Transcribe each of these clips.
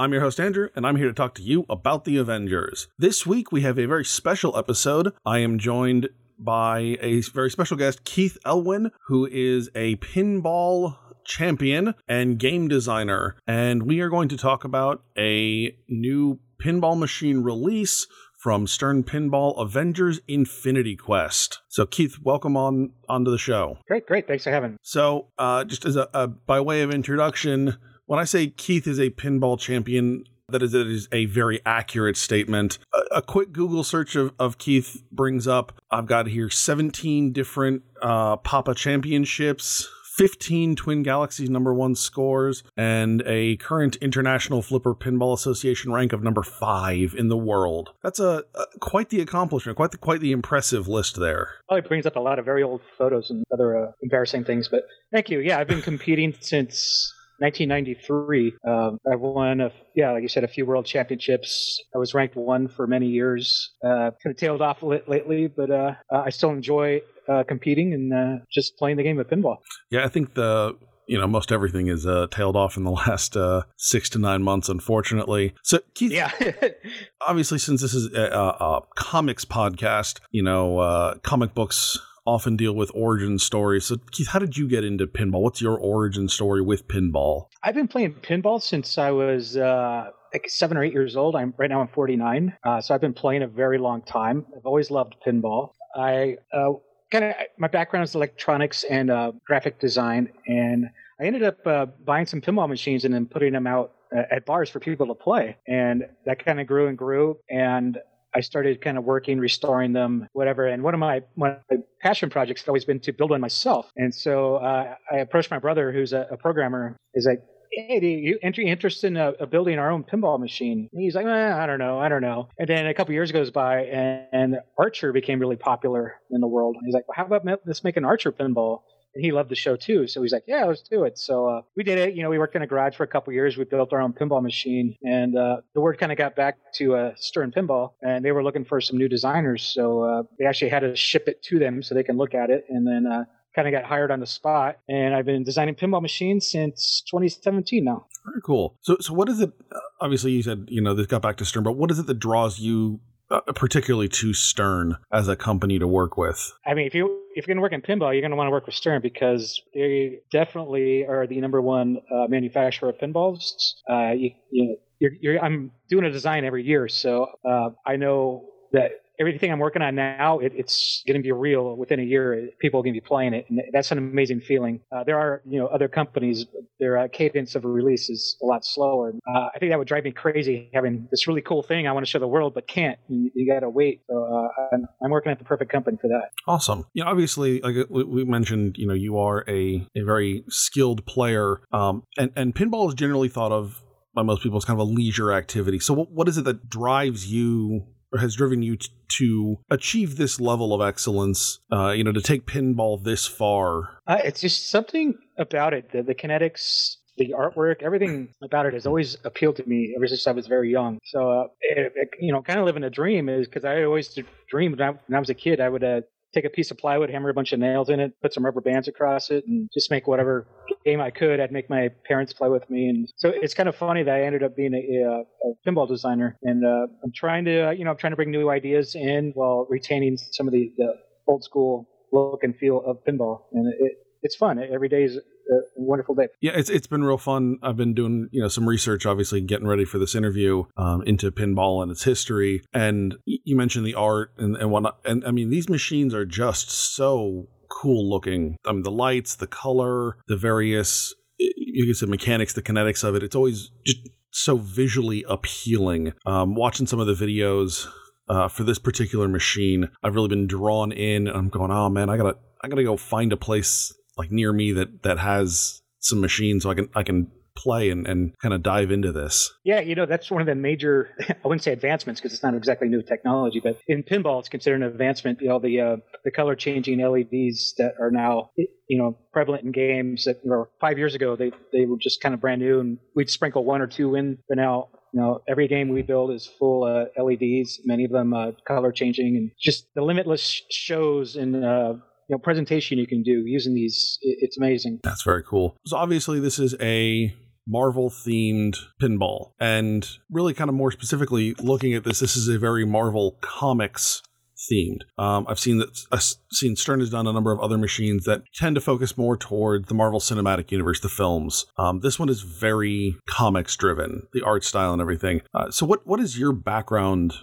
I'm your host, Andrew, and I'm here to talk to you about the Avengers. This week, we have a very special episode. I am joined by a very special guest, Keith Elwin, who is a pinball champion and game designer. And we are going to talk about a new pinball machine release from Stern Pinball Avengers Infinity Quest. So Keith, welcome on onto the show. Great, great. Thanks for having me. So, uh, just as a, a by way of introduction, when I say Keith is a pinball champion, that is, a very accurate statement. A, a quick Google search of, of, Keith brings up I've got here 17 different uh, PAPA championships, 15 Twin Galaxies number one scores, and a current International Flipper Pinball Association rank of number five in the world. That's a, a quite the accomplishment, quite the quite the impressive list there. Probably brings up a lot of very old photos and other uh, embarrassing things, but thank you. Yeah, I've been competing since 1993. Um, I've won, a, yeah, like you said, a few world championships. I was ranked one for many years. Uh, kind of tailed off lately, but uh, I still enjoy uh, competing and uh, just playing the game of pinball. Yeah, I think the you know most everything is uh, tailed off in the last uh, six to nine months, unfortunately. So, Keith, yeah, obviously, since this is a, a comics podcast, you know, uh, comic books often deal with origin stories. So, Keith, how did you get into pinball? What's your origin story with pinball? I've been playing pinball since I was uh, like seven or eight years old. I'm right now I'm 49, uh, so I've been playing a very long time. I've always loved pinball. I uh, kind of my background is electronics and uh, graphic design, and I ended up uh, buying some pinball machines and then putting them out uh, at bars for people to play, and that kind of grew and grew, and I started kind of working, restoring them, whatever. And one of my, one of my passion projects always been to build one myself. And so uh, I approached my brother, who's a, a programmer, is like, hey, do you entry interest in uh, building our own pinball machine? And he's like, eh, I don't know, I don't know. And then a couple years goes by, and, and Archer became really popular in the world. And he's like, well, how about let's make an Archer pinball? And he loved the show too. So he's like, "Yeah, let's do it." So uh, we did it. You know, we worked in a garage for a couple years. We built our own pinball machine, and uh, the word kind of got back to uh, Stern Pinball, and they were looking for some new designers. So uh, they actually had to ship it to them so they can look at it, and then uh, kind of got hired on the spot. And I've been designing pinball machines since 2017 now. Very cool. So, so what is it? Obviously, you said you know this got back to Stern, but what is it that draws you uh, particularly to Stern as a company to work with? I mean, if you if you're going to work in pinball, you're going to want to work with Stern because they definitely are the number one uh, manufacturer of pinballs. Uh, you, you know, you're, you're, I'm doing a design every year, so uh, I know that everything I'm working on now, it, it's going to be real within a year. People are going to be playing it, and that's an amazing feeling. Uh, there are, you know, other companies, their uh, cadence of release is a lot slower. Uh, I think that would drive me crazy having this really cool thing I want to show the world, but can't. You, you got to wait. So uh, I'm, I'm, working at the perfect company for that. Awesome. You know, obviously, like we mentioned, you know, you are a, a very skilled player, um, and and pinball is generally thought of by most people as kind of a leisure activity. So, what, what is it that drives you has driven you t- to achieve this level of excellence? Uh, you know, to take pinball this far. Uh, it's just something about it. The, the kinetics, the artwork, everything about it has always appealed to me ever since I was very young. So, uh, it, it, you know, kind of living a dream is because I always dreamed when I, when I was a kid, I would uh, take a piece of plywood, hammer a bunch of nails in it, put some rubber bands across it, and just make whatever game I could. I'd make my parents play with me, and so it's kind of funny that I ended up being a, a, a pinball designer, and uh, I'm trying to, uh, you know, I'm trying to bring new ideas in while retaining some of the, the old school look and feel of pinball, and it, it's fun. Every day is a wonderful day. Yeah, it's it's been real fun. I've been doing you know some research, obviously getting ready for this interview um, into pinball and its history. And you mentioned the art and and whatnot. And I mean, these machines are just so cool looking. I mean, the lights, the color, the various you can say mechanics, the kinetics of it. It's always just so visually appealing. Um, watching some of the videos uh, for this particular machine, I've really been drawn in. I'm going, oh man, I gotta I gotta go find a place like near me that that has some machines so I can I can play and, and kind of dive into this. Yeah, you know, that's one of the major, I wouldn't say advancements because it's not exactly new technology, but in pinball, it's considered an advancement. You know, the, uh, the color changing LEDs that are now, you know, prevalent in games that were five years ago, they, they were just kind of brand new and we'd sprinkle one or two in, but now you know, every game we build is full uh, LEDs, many of them uh, color changing, and just the limitless shows and uh, you know presentation you can do using these. It's amazing. That's very cool. So obviously, this is a Marvel themed pinball, and really, kind of more specifically, looking at this, this is a very Marvel comics themed. Um, I've seen that I've seen Stern has done a number of other machines that tend to focus more toward the Marvel Cinematic Universe, the films. Um, this one is very comics driven, the art style and everything. Uh, so, what what is your background?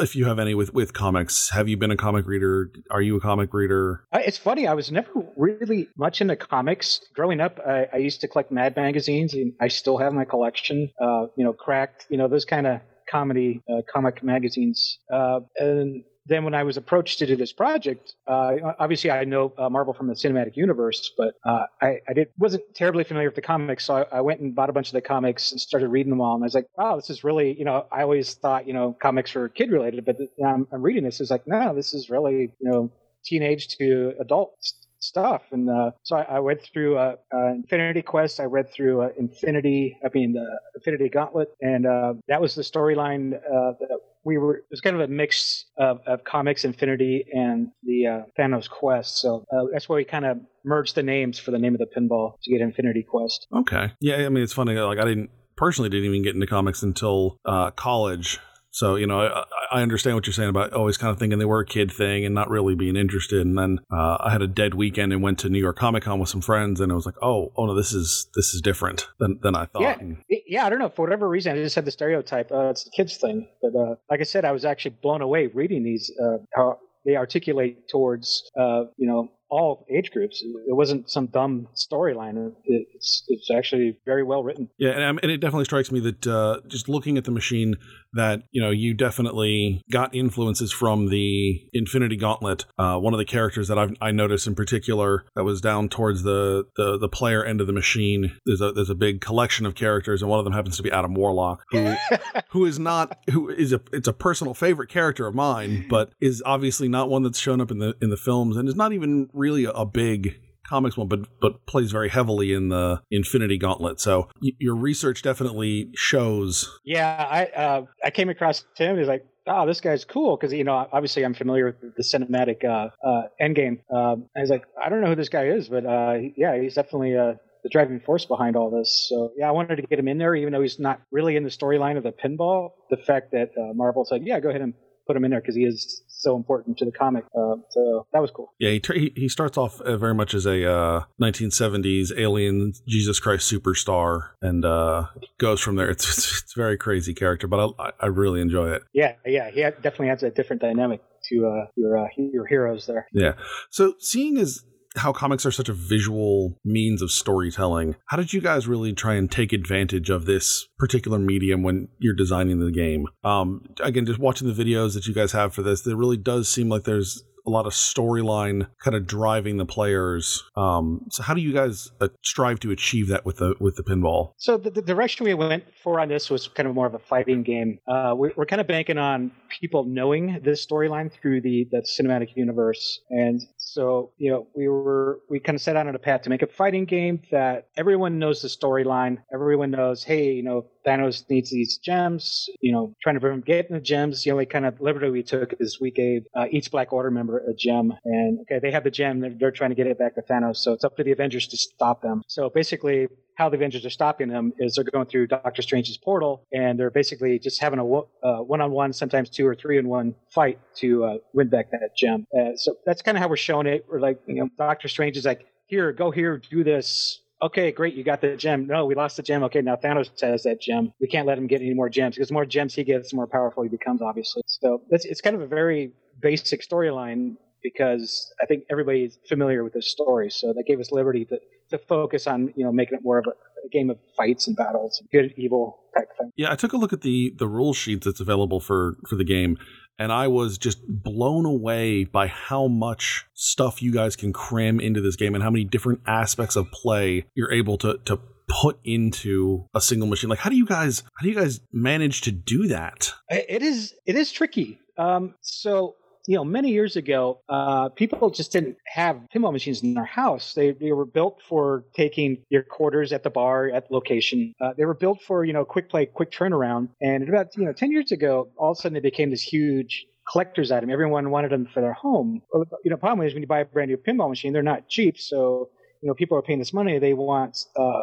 If you have any with, with comics, have you been a comic reader? Are you a comic reader? It's funny. I was never really much into comics. Growing up, I, I used to collect Mad magazines, and I still have my collection. Uh, you know, Cracked. You know, those kind of comedy uh, comic magazines. Uh, and then when I was approached to do this project, uh, obviously I know uh, Marvel from the cinematic universe, but uh, I, I did, wasn't terribly familiar with the comics. So I, I, went and bought a bunch of the comics and started reading them all. And I was like, wow, this is really, you know, I always thought, you know, comics were kid related, but I'm, I'm reading this. It's like, no, this is really, you know, teenage to adult stuff. And uh, so I, I, went through uh, uh, Infinity Quest. I read through uh, Infinity, I mean, the Infinity Gauntlet, and uh, that was the storyline uh, that we were. It was kind of a mix of, of comics, Infinity, and the uh, Thanos Quest. So that's why we kind of merged the names for the name of the pinball to get Infinity Quest. Okay. Yeah, I mean, it's funny. Like I didn't personally didn't even get into comics until uh, college. So, you know, I, I, understand what you're saying about always kind of thinking they were a kid thing and not really being interested. And then uh, I had a dead weekend and went to New York Comic Con with some friends, and I was like, oh, oh no, this is this is different than, than I thought. Yeah, and, yeah. I don't know for whatever reason, I just had the stereotype. Uh, it's the kids thing, but uh, like I said, I was actually blown away reading these. Uh, how they articulate towards, uh, you know, all age groups. It wasn't some dumb storyline. It's it's actually very well written. Yeah, and, and it definitely strikes me that uh, just looking at the machine, that you know you definitely got influences from the Infinity Gauntlet. Uh, one of the characters that I've, i noticed in particular that was down towards the, the the player end of the machine. There's a there's a big collection of characters, and one of them happens to be Adam Warlock, who who is not who is a it's a personal favorite character of mine, but is obviously not one that's shown up in the in the films, and is not even really a big comics one, but but plays very heavily in the Infinity Gauntlet. So y- your research definitely shows. Yeah, I uh, I came across Tim. He's like, oh, this guy's cool because you know obviously I'm familiar with the cinematic uh, uh, Endgame. Um, I was like, I don't know who this guy is, but uh, yeah, he's definitely uh, the driving force behind all this. So yeah, I wanted to get him in there, even though he's not really in the storyline of the pinball. The fact that uh, Marvel said, yeah, go ahead and put him in there because he is so important to the comic. Uh, so that was cool. Yeah, he, he starts off uh, very much as a uh, 1970s alien Jesus Christ superstar and uh, goes from there. It's, it's, it's a very crazy character, but I, I really enjoy it. Yeah, yeah, he definitely adds a different dynamic to uh, your uh, your heroes there. Yeah. So seeing as how comics are such a visual means of storytelling. How did you guys really try and take advantage of this particular medium when you're designing the game? Um, again, just watching the videos that you guys have for this, it really does seem like there's a lot of storyline kind of driving the players. Um, so how do you guys uh, strive to achieve that with the with the pinball? So the, the, direction we went for on this was kind of more of a fighting game. Uh, we're, we're, kind of banking on people knowing this storyline through the the cinematic universe, and so you know we were we kind of set out on a path to make a fighting game that everyone knows the storyline. Everyone knows, hey, you know, Thanos needs these gems. You know, trying to prevent getting the gems. The only kind of liberty we took is we gave uh, each Black Order member a gem, and okay, they have the gem. They're, they're trying to get it back to Thanos. So it's up to the Avengers to stop them. So basically, how the Avengers are stopping them is they're going through Doctor Strange's portal, and they're basically just having a uh, one-on-one, sometimes two or three-in-one fight to uh, win back that gem. Uh, so that's kind of how we're showing it. We're like, you know, mm-hmm. Doctor Strange is like, here, go here, do this okay, great, you got the gem. No, we lost the gem. Okay, now Thanos has that gem. We can't let him get any more gems because the more gems he gets, the more powerful he becomes, obviously. So it's, it's kind of a very basic storyline because I think everybody's familiar with this story. So that gave us liberty to, to focus on, you know, making it more of a, a game of fights and battles, good, evil type thing. Yeah, I took a look at the the rule sheet that's available for for the game and I was just blown away by how much stuff you guys can cram into this game and how many different aspects of play you're able to to put into a single machine? Like, how do you guys how do you guys manage to do that? It is it is tricky. Um, so you know, many years ago, uh, people just didn't have pinball machines in their house. They, they were built for taking your quarters at the bar at the location. Uh, they were built for, you know, quick play, quick turnaround. And about, you know, 10 years ago, all of a sudden they became this huge collector's item. Everyone wanted them for their home. You know, problem is when you buy a brand new pinball machine, they're not cheap. So, you know, people are paying this money. They want uh,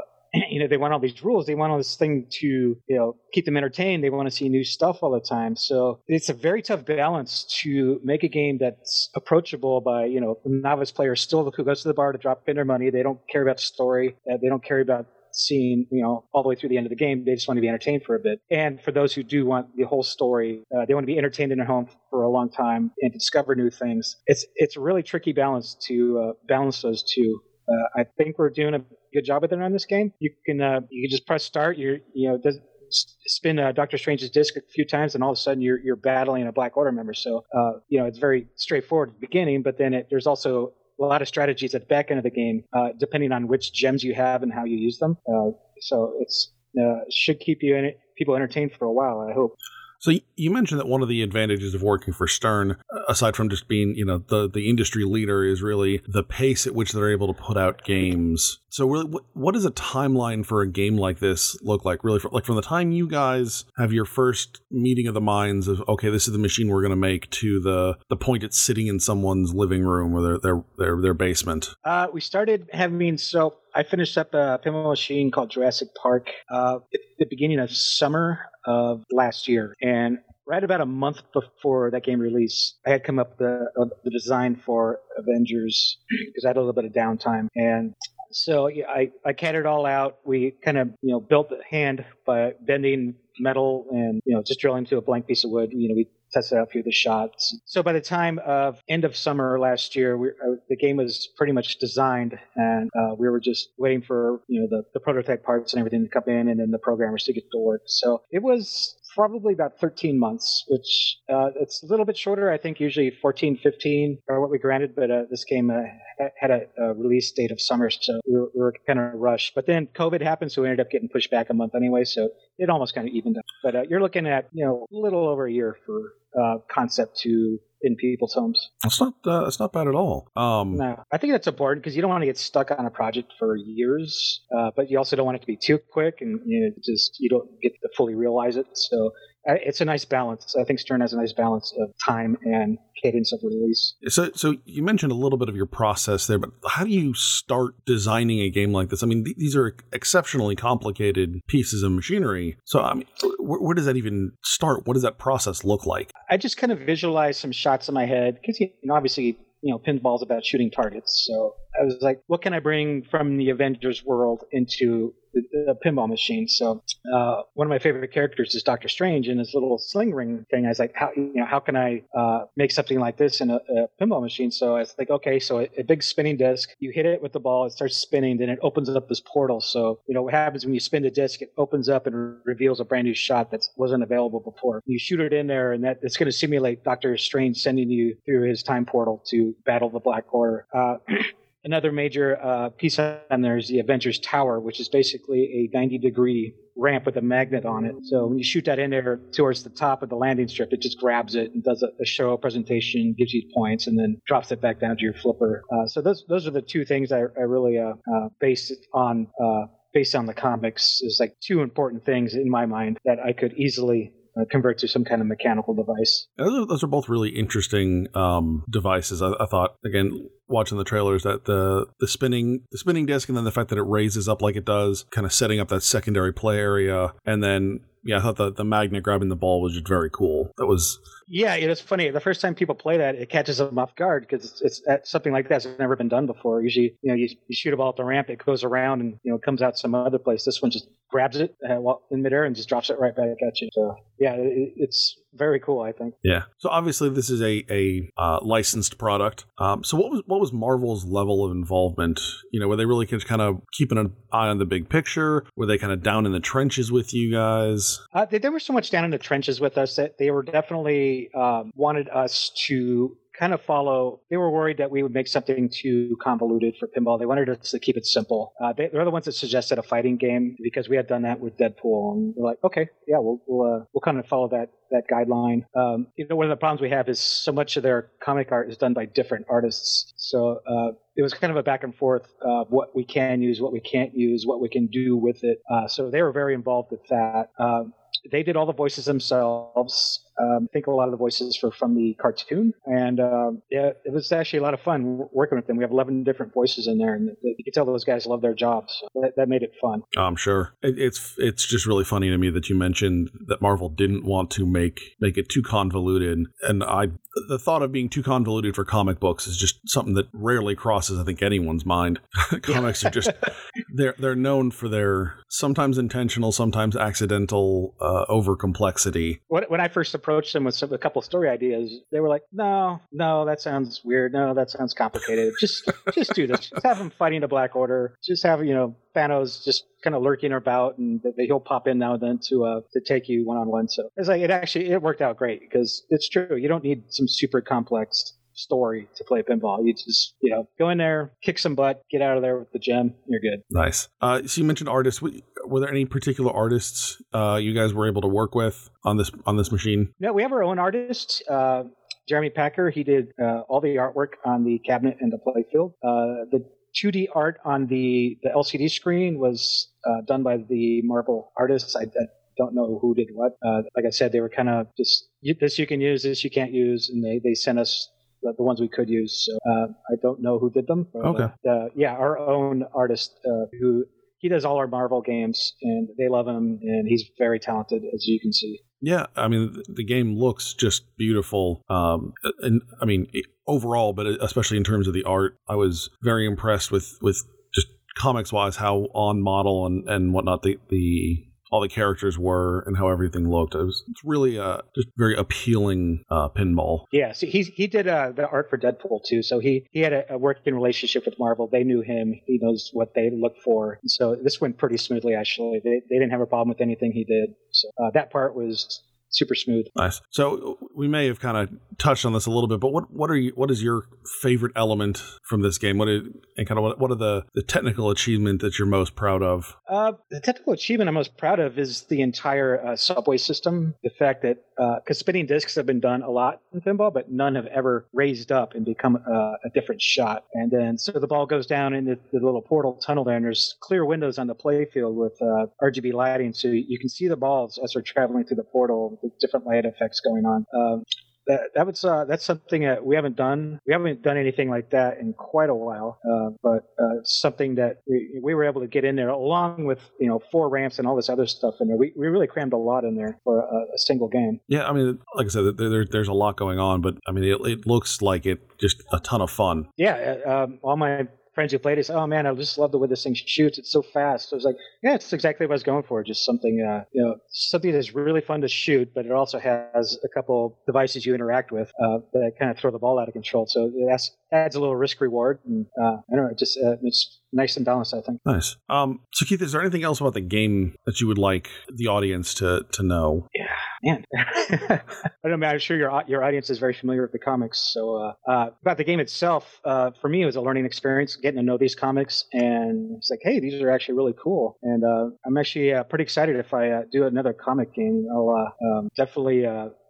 you know they want all these rules. They want all this thing to you know keep them entertained. They want to see new stuff all the time. So it's a very tough balance to make a game that's approachable by you know novice players still who goes to the bar to drop in their money. They don't care about the story. Uh, they don't care about seeing you know all the way through the end of the game. They just want to be entertained for a bit. And for those who do want the whole story uh, they want to be entertained in their home for a long time and discover new things. It's it's a really tricky balance to uh, balance those two. Uh, I think we're doing a good job with it on this game. You can uh, you can just press start. You're you know does spin uh, Doctor Strange's disc a few times, and all of a sudden you're you're battling a Black Order member. So uh, you know it's very straightforward at the beginning, but then it, there's also a lot of strategies at the back end of the game, uh, depending on which gems you have and how you use them. Uh, so it's uh, should keep you in it, people entertained for a while. I hope. So you mentioned that one of the advantages of working for Stern, aside from just being, you know, the the industry leader, is really the pace at which they're able to put out games. So, really, what, does a timeline for a game like this look like? Really, like from the time you guys have your first meeting of the minds of, okay, this is the machine we're going to make, to the the point it's sitting in someone's living room or their their their, their basement. Uh, we started having so I finished up a pinball machine called Jurassic Park uh, at the beginning of summer of last year, and right about a month before that game release, I had come up the uh, the design for Avengers because I had a little bit of downtime, and so yeah, I I CAD it all out. We kind of you know built the hand by bending metal and you know just drilling into a blank piece of wood. You know we tested out a few of the shots. So by the time of end of summer last year, we, uh, the game was pretty much designed, and uh, we were just waiting for you know the, the prototype parts and everything to come in, and then the programmers to get to work. So it was probably about 13 months, which uh, it's a little bit shorter. I think usually 14, 15 are what we granted, but uh, this game uh, had a, a, release date of summer, so we were, we were kind of rushed. But then COVID happened, so we ended up getting pushed back a month anyway, so it almost kind of evened up. But uh, you're looking at you know a little over a year for uh, concept to in people's homes. It's not uh, it's not bad at all. Um, no, I think that's important because you don't want to get stuck on a project for years, uh, but you also don't want it to be too quick and you know, just you don't get to fully realize it. So it's a nice balance. I think Stern has a nice balance of time and cadence of release. So, so you mentioned a little bit of your process there, but how do you start designing a game like this? I mean, th- these are exceptionally complicated pieces of machinery. So, I mean, where, where, does that even start? What does that process look like? I just kind of visualize some shots in my head because, you know, obviously, you know, pinball's about shooting targets. So I was like, what can I bring from the Avengers world into the, pinball machine. So uh, one of my favorite characters is Doctor Strange and his little sling ring thing. I was like, how you know how can I uh, make something like this in a, a, pinball machine? So I was like, okay, so a, a, big spinning disc. You hit it with the ball, it starts spinning, then it opens up this portal. So you know what happens when you spin the disc? It opens up and re- reveals a brand new shot that wasn't available before. You shoot it in there, and that it's going to simulate Doctor Strange sending you through his time portal to battle the Black Order. Uh, Another major uh, piece on there is the Avengers Tower, which is basically a 90 degree ramp with a magnet on it. So when you shoot that in there towards the top of the landing strip, it just grabs it and does a, a show presentation, gives you points, and then drops it back down to your flipper. Uh, so those those are the two things I, I really uh, uh, based on uh, based on the comics. Is like two important things in my mind that I could easily uh, convert to some kind of mechanical device. Those are, those are both really interesting um, devices. I, I, thought again watching the trailers that the the spinning the spinning disc and then the fact that it raises up like it does, kind of setting up that secondary play area, and then yeah, I thought the the magnet grabbing the ball was just very cool. That was yeah, it is funny. The first time people play that, it catches them off guard because it's, it's something like that has never been done before. Usually, you know, you, you shoot a ball at the ramp, it goes around and you know comes out some other place. This one just grabs it uh, in midair and just drops it right back at you. So yeah, it, it's very cool. I think. Yeah. So obviously, this is a a uh, licensed product. Um, so what was what was Marvel's level of involvement? You know, were they really just kind of keeping an eye on the big picture? Were they kind of down in the trenches with you guys? Uh, they, they were so much down in the trenches with us that they were definitely um, wanted us to kind of follow. They were worried that we would make something too convoluted for pinball. They wanted us to keep it simple. Uh, they, are the ones that suggested a fighting game because we had done that with Deadpool, and we're like, okay, yeah, we'll we'll, uh, we'll kind of follow that that guideline. Um, you know, one of the problems we have is so much of their comic art is done by different artists. So uh, it was kind of a back and forth of what we can use, what we can't use, what we can do with it. Uh, so they were very involved with that. Um, they did all the voices themselves. Um, I think a lot of the voices were from the cartoon, and um, yeah, it was actually a lot of fun working with them. We have 11 different voices in there, and you can tell those guys love their jobs. So that, that, made it fun. I'm sure it, it's it's just really funny to me that you mentioned that Marvel didn't want to make make it too convoluted, and I the thought of being too convoluted for comic books is just something that rarely crosses I think anyone's mind. Comics are just they're they're known for their sometimes intentional, sometimes accidental uh, over complexity. When, when I first approached them with some, a couple story ideas, they were like, "No, no, that sounds weird. No, that sounds complicated. Just just do this. Just have them fighting the Black Order. Just have you know Thanos just kind of lurking about, and he'll pop in now and then to uh, to take you one on one. So it's like it actually it worked out great because it's true. You don't need some super complex story to play pinball. You just, you know, go in there, kick some butt, get out of there with the gem. You're good. Nice. Uh, so you mentioned artists. Were there any particular artists uh, you guys were able to work with on this on this machine? No, we have our own artist. Uh, Jeremy Packer, he did uh, all the artwork on the cabinet and the playfield. Uh, the 2D art on the, the LCD screen was uh, done by the Marvel artists. I, I, don't know who did what. Uh, like I said, they were kind of just this you can use, this you can't use, and they, they sent us the, the ones we could use. So uh, I don't know who did them. But, okay. Uh, yeah, our own artist uh, who he does all our Marvel games, and they love him, and he's very talented, as you can see. Yeah, I mean the game looks just beautiful, um, and I mean overall, but especially in terms of the art, I was very impressed with with just comics wise how on model and and whatnot the the all the characters were and how everything looked. It was it's really uh, just very appealing uh, pinball. Yeah, so he he did uh, the art for Deadpool too. So he he had a, a, working relationship with Marvel. They knew him. He knows what they look for. So this went pretty smoothly. Actually, they they didn't have a problem with anything he did. So uh, that part was super smooth. Nice. So we may have kind of touched on this a little bit, but what what are you what is your favorite element from this game? What is, and kind of what, what are the the technical achievement that you're most proud of? Uh, the technical achievement I'm most proud of is the entire uh, subway system. The fact that because uh, spinning discs have been done a lot in pinball, but none have ever raised up and become uh, a different shot. And then so the ball goes down in the, the little portal tunnel there, and there's clear windows on the playfield with uh, RGB lighting, so you can see the balls as they're traveling through the portal with different light effects going on. Um, that, that was uh, that's something that we haven't done. We haven't done anything like that in quite a while. Uh, but uh, something that we, we were able to get in there along with you know four ramps and all this other stuff in there. We, we really crammed a lot in there for a, a single game. Yeah, I mean, like I said, there, there's a lot going on, but I mean, it, it looks like it just a ton of fun. Yeah, uh, um, all my friends who played it say, "Oh man, I just love the way this thing shoots. It's so fast." So I was like, "Yeah, it's exactly what I was going for. Just something, uh, you know, something that's really fun to shoot, but it also has a couple devices you interact with uh, that kind of throw the ball out of control. So it adds a little risk reward, and uh, I don't know, it just uh, it's nice and balanced. I think. Nice. Um, so Keith, is there anything else about the game that you would like the audience to to know? Yeah, man. Know. I'm sure your your audience is very familiar with the comics. So uh, uh, about the game itself, uh, for me, it was a learning experience getting to know these comics, and it's like, hey, these are actually really cool. And uh, I'm actually uh, pretty excited if I uh, do another comic game. I'll um, definitely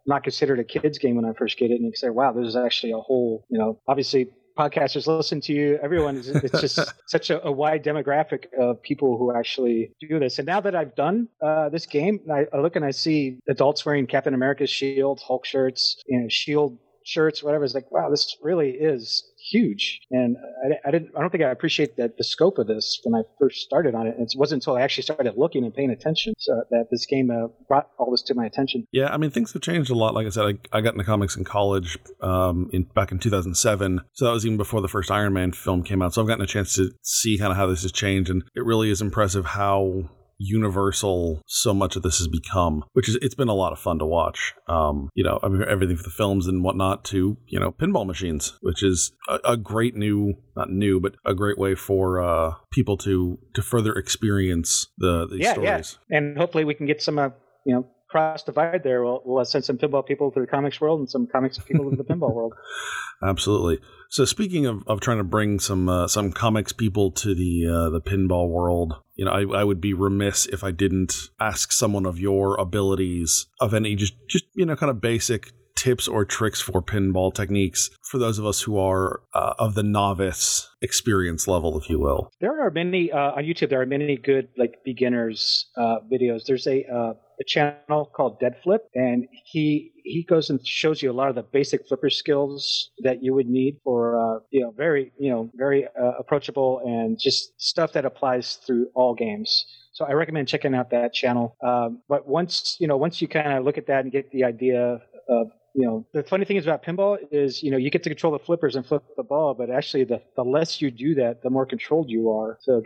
not consider it a kids game when I first get it, and you can say, wow, this is actually a whole, you know, obviously podcasters listen to you. Everyone, is, it's just such a, a, wide demographic of people who actually do this. And now that I've done uh, this game, I, I, look and I see adults wearing Captain America's shield, Hulk shirts, you know, shield shirts, whatever. It's like, wow, this really is huge. And I, I, didn't, I don't think I appreciate that the scope of this when I first started on it. It wasn't until I actually started looking and paying attention so that this game uh, brought all this to my attention. Yeah, I mean, things have changed a lot. Like I said, I, I got into comics in college um, in back in 2007. So that was even before the first Iron Man film came out. So I've gotten a chance to see kind of how this has changed. And it really is impressive how universal so much of this has become, which is it's been a lot of fun to watch. Um, you know, I mean, everything from the films and whatnot to you know pinball machines, which is a, a great new, not new, but a great way for uh, people to to further experience the, the yeah, stories. Yeah, and hopefully we can get some uh, you know cross divide there. We'll, we'll send some pinball people to the comics world and some comics people to the pinball world. Absolutely. So speaking of, of trying to bring some uh, some comics people to the uh, the pinball world, you know, I, I would be remiss if I didn't ask someone of your abilities of any just just you know kind of basic tips or tricks for pinball techniques for those of us who are uh, of the novice experience level, if you will. There are many uh, on YouTube. There are many good like beginners uh, videos. There's a uh, a channel called Dead Flip, and he he goes and shows you a lot of the basic flipper skills that you would need for uh, you know very you know very uh, approachable and just stuff that applies through all games. So I recommend checking out that channel. Um, but once you know once you kind of look at that and get the idea of you know, the funny thing is about pinball is, you know, you get to control the flippers and flip the ball, but actually the, the less you do that, the more controlled you are. So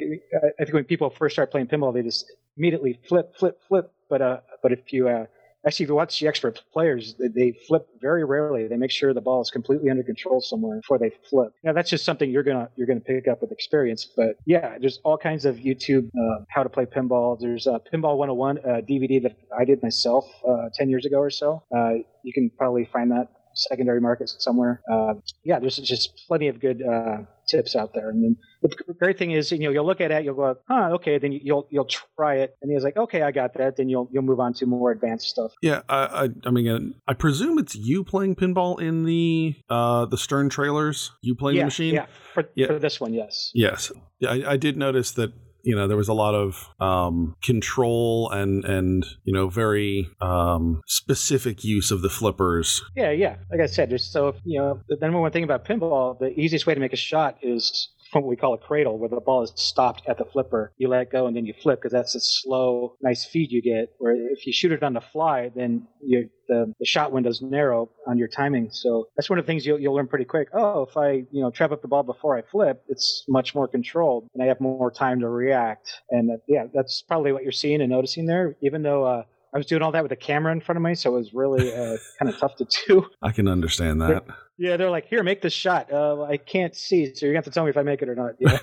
I think when people first start playing pinball, they just immediately flip, flip, flip. But, uh, but if you, uh, actually, if you watch the expert players, they flip very rarely. They make sure the ball is completely under control somewhere before they flip. Now that's just something you're gonna you're gonna pick up with experience. But yeah, there's all kinds of YouTube uh, how to play pinball. There's a Pinball 101 uh, DVD that I did myself uh, 10 years ago or so. Uh, you can probably find that secondary markets somewhere. Uh, yeah, there's just plenty of good uh, tips out there. And then the great thing is, you know, you'll look at it, you'll go, huh, okay, then you'll you'll try it, and he's like, okay, I got that. Then you'll you'll move on to more advanced stuff. Yeah, I I, I mean, I presume it's you playing pinball in the uh the Stern trailers. You playing yeah, the machine? Yeah, for, yeah. for this one, yes. Yes, yeah, I, I did notice that you know there was a lot of um, control and and you know very um, specific use of the flippers. Yeah, yeah. Like I said, so you know the number one thing about pinball, the easiest way to make a shot is what we call a cradle, where the ball is stopped at the flipper. You let go and then you flip because that's a slow, nice feed you get. Where if you shoot it on the fly, then you, the, the shot window's narrow on your timing. So that's one of the things you'll, you'll learn pretty quick. Oh, if I you know trap up the ball before I flip, it's much more controlled and I have more time to react. And uh, yeah, that's probably what you're seeing and noticing there. Even though uh, I was doing all that with a camera in front of me, so it was really uh, kind of tough to do. I can understand that. Yeah, they're like, here, make this shot. Uh, I can't see, so you're gonna have to tell me if I make it or not. Yeah.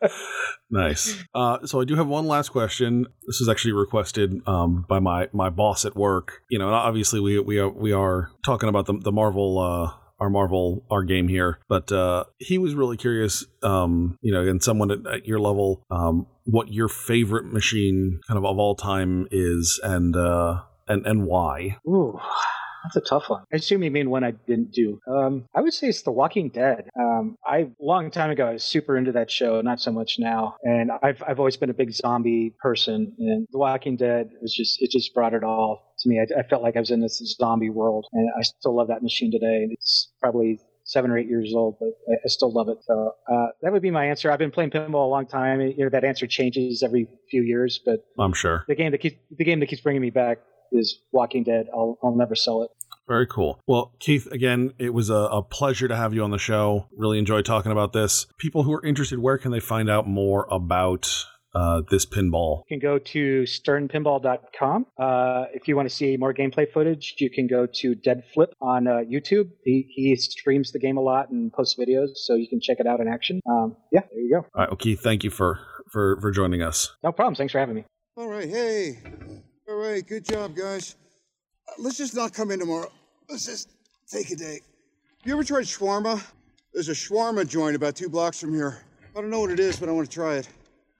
nice. Uh, so I do have one last question. This is actually requested um, by my my boss at work. You know, obviously we we are we are talking about the the Marvel. Uh, our Marvel our game here, but uh, he was really curious, um, you know, and someone at, at your level, um, what your favorite machine kind of of all time is, and uh, and and why. Ooh. That's a tough one. I assume you mean one I didn't do. Um, I would say it's The Walking Dead. Um, I long time ago I was super into that show, not so much now. And I've I've always been a big zombie person, and The Walking Dead was just it just brought it all to me. I, I felt like I was in this zombie world, and I still love that machine today. It's probably seven or eight years old, but I, I still love it. So uh, that would be my answer. I've been playing pinball a long time. You know that answer changes every few years, but I'm sure the game that keeps the game that keeps bringing me back is Walking Dead. I'll I'll never sell it. Very cool. Well, Keith, again, it was a, a, pleasure to have you on the show. Really enjoyed talking about this. People who are interested, where can they find out more about uh, this pinball? You can go to sternpinball.com. Uh, if you want to see more gameplay footage, you can go to Dead Flip on uh, YouTube. He, he streams the game a lot and posts videos, so you can check it out in action. Um, yeah, there you go. All right, well, Keith, thank you for, for, for joining us. No problem. Thanks for having me. All right. Hey. All right. Good job, guys uh, let's just not come in tomorrow. Let's just take a day. You ever tried shawarma? There's a shawarma joint about two blocks from here. I don't know what it is, but I want to try it.